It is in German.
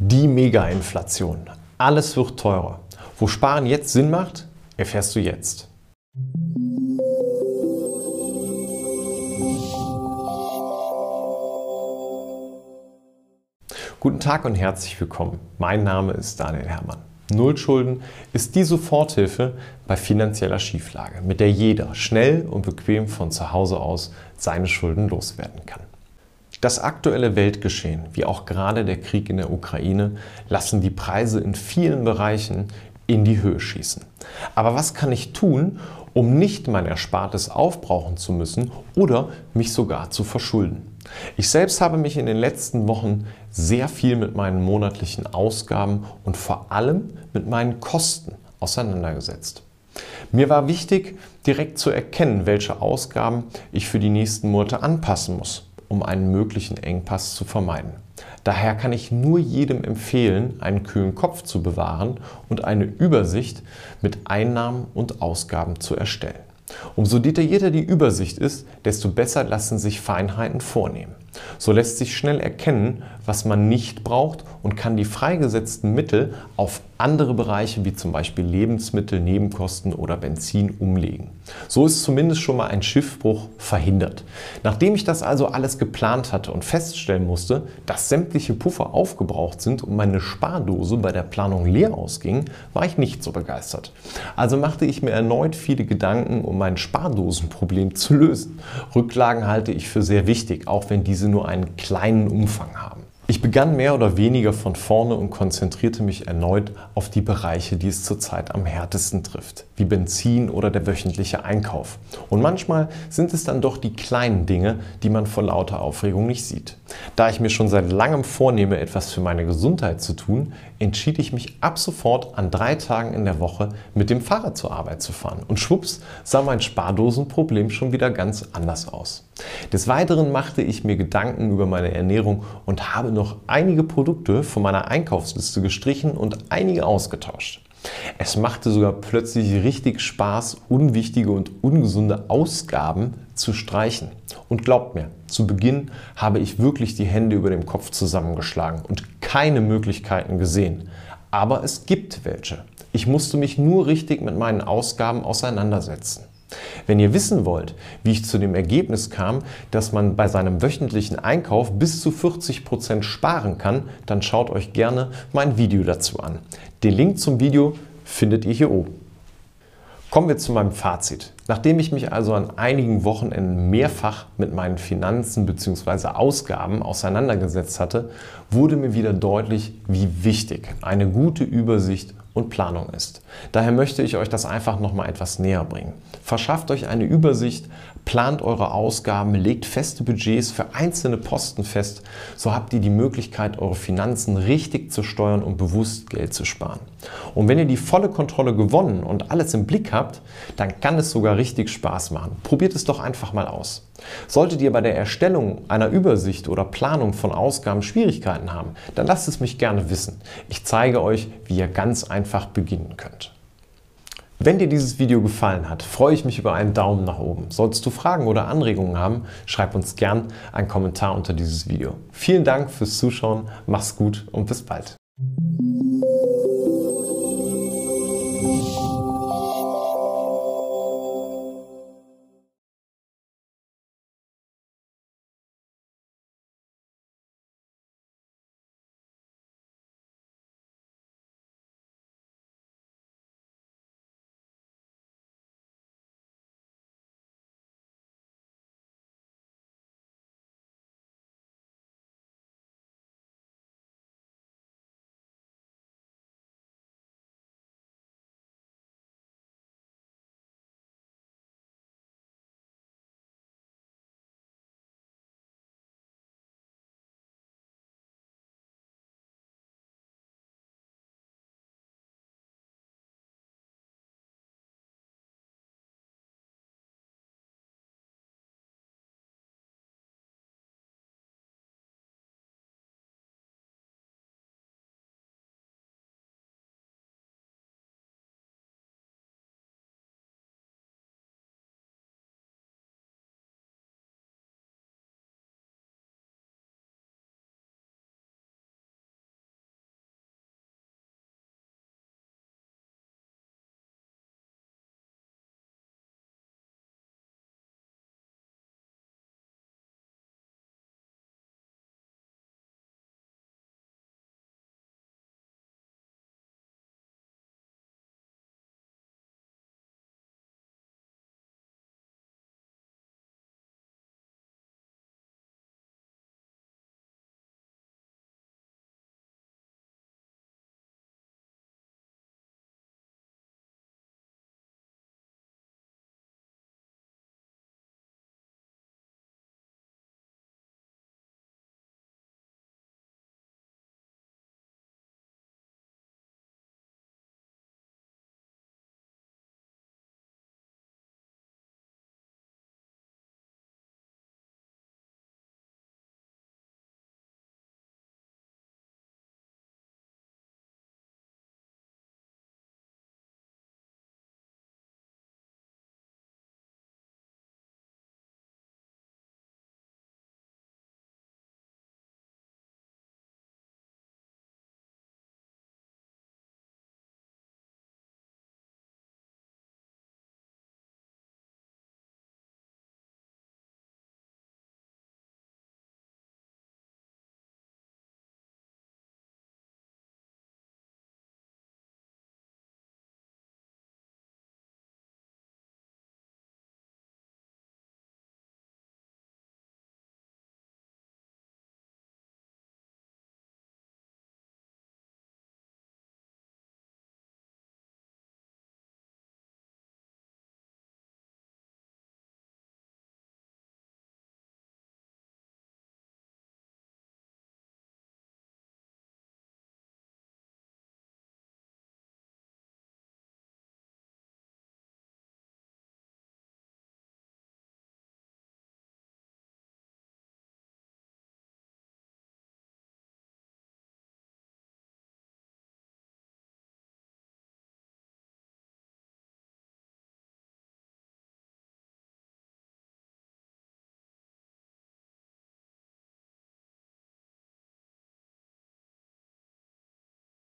Die Mega-Inflation. Alles wird teurer. Wo Sparen jetzt Sinn macht, erfährst du jetzt. Guten Tag und herzlich willkommen. Mein Name ist Daniel Herrmann. Nullschulden ist die Soforthilfe bei finanzieller Schieflage, mit der jeder schnell und bequem von zu Hause aus seine Schulden loswerden kann. Das aktuelle Weltgeschehen, wie auch gerade der Krieg in der Ukraine, lassen die Preise in vielen Bereichen in die Höhe schießen. Aber was kann ich tun, um nicht mein Erspartes aufbrauchen zu müssen oder mich sogar zu verschulden? Ich selbst habe mich in den letzten Wochen sehr viel mit meinen monatlichen Ausgaben und vor allem mit meinen Kosten auseinandergesetzt. Mir war wichtig, direkt zu erkennen, welche Ausgaben ich für die nächsten Monate anpassen muss um einen möglichen Engpass zu vermeiden. Daher kann ich nur jedem empfehlen, einen kühlen Kopf zu bewahren und eine Übersicht mit Einnahmen und Ausgaben zu erstellen. Umso detaillierter die Übersicht ist, desto besser lassen sich Feinheiten vornehmen. So lässt sich schnell erkennen, was man nicht braucht und kann die freigesetzten Mittel auf andere Bereiche wie zum Beispiel Lebensmittel, Nebenkosten oder Benzin umlegen. So ist zumindest schon mal ein Schiffbruch verhindert. Nachdem ich das also alles geplant hatte und feststellen musste, dass sämtliche Puffer aufgebraucht sind und meine Spardose bei der Planung leer ausging, war ich nicht so begeistert. Also machte ich mir erneut viele Gedanken, um mein Spardosenproblem zu lösen. Rücklagen halte ich für sehr wichtig, auch wenn diese nur einen kleinen Umfang haben. Ich begann mehr oder weniger von vorne und konzentrierte mich erneut auf die Bereiche, die es zurzeit am härtesten trifft, wie Benzin oder der wöchentliche Einkauf. Und manchmal sind es dann doch die kleinen Dinge, die man vor lauter Aufregung nicht sieht. Da ich mir schon seit langem vornehme, etwas für meine Gesundheit zu tun, entschied ich mich ab sofort an drei Tagen in der Woche mit dem Fahrrad zur Arbeit zu fahren. Und schwupps sah mein Spardosenproblem schon wieder ganz anders aus. Des Weiteren machte ich mir Gedanken über meine Ernährung und habe noch einige Produkte von meiner Einkaufsliste gestrichen und einige ausgetauscht. Es machte sogar plötzlich richtig Spaß, unwichtige und ungesunde Ausgaben zu streichen. Und glaubt mir, zu Beginn habe ich wirklich die Hände über dem Kopf zusammengeschlagen und keine Möglichkeiten gesehen. Aber es gibt welche. Ich musste mich nur richtig mit meinen Ausgaben auseinandersetzen. Wenn ihr wissen wollt, wie ich zu dem Ergebnis kam, dass man bei seinem wöchentlichen Einkauf bis zu 40 Prozent sparen kann, dann schaut euch gerne mein Video dazu an. Den Link zum Video findet ihr hier oben. Kommen wir zu meinem Fazit. Nachdem ich mich also an einigen Wochenenden mehrfach mit meinen Finanzen bzw. Ausgaben auseinandergesetzt hatte, wurde mir wieder deutlich, wie wichtig eine gute Übersicht und Planung ist. Daher möchte ich euch das einfach noch mal etwas näher bringen. Verschafft euch eine Übersicht, plant eure Ausgaben, legt feste Budgets für einzelne Posten fest, so habt ihr die Möglichkeit, eure Finanzen richtig zu steuern und bewusst Geld zu sparen. Und wenn ihr die volle Kontrolle gewonnen und alles im Blick habt, dann kann es sogar richtig Spaß machen. Probiert es doch einfach mal aus. Solltet ihr bei der Erstellung einer Übersicht oder Planung von Ausgaben Schwierigkeiten haben, dann lasst es mich gerne wissen. Ich zeige euch, wie ihr ganz einfach beginnen könnt. Wenn dir dieses Video gefallen hat, freue ich mich über einen Daumen nach oben. Solltest du Fragen oder Anregungen haben, schreib uns gern einen Kommentar unter dieses Video. Vielen Dank fürs Zuschauen, mach's gut und bis bald.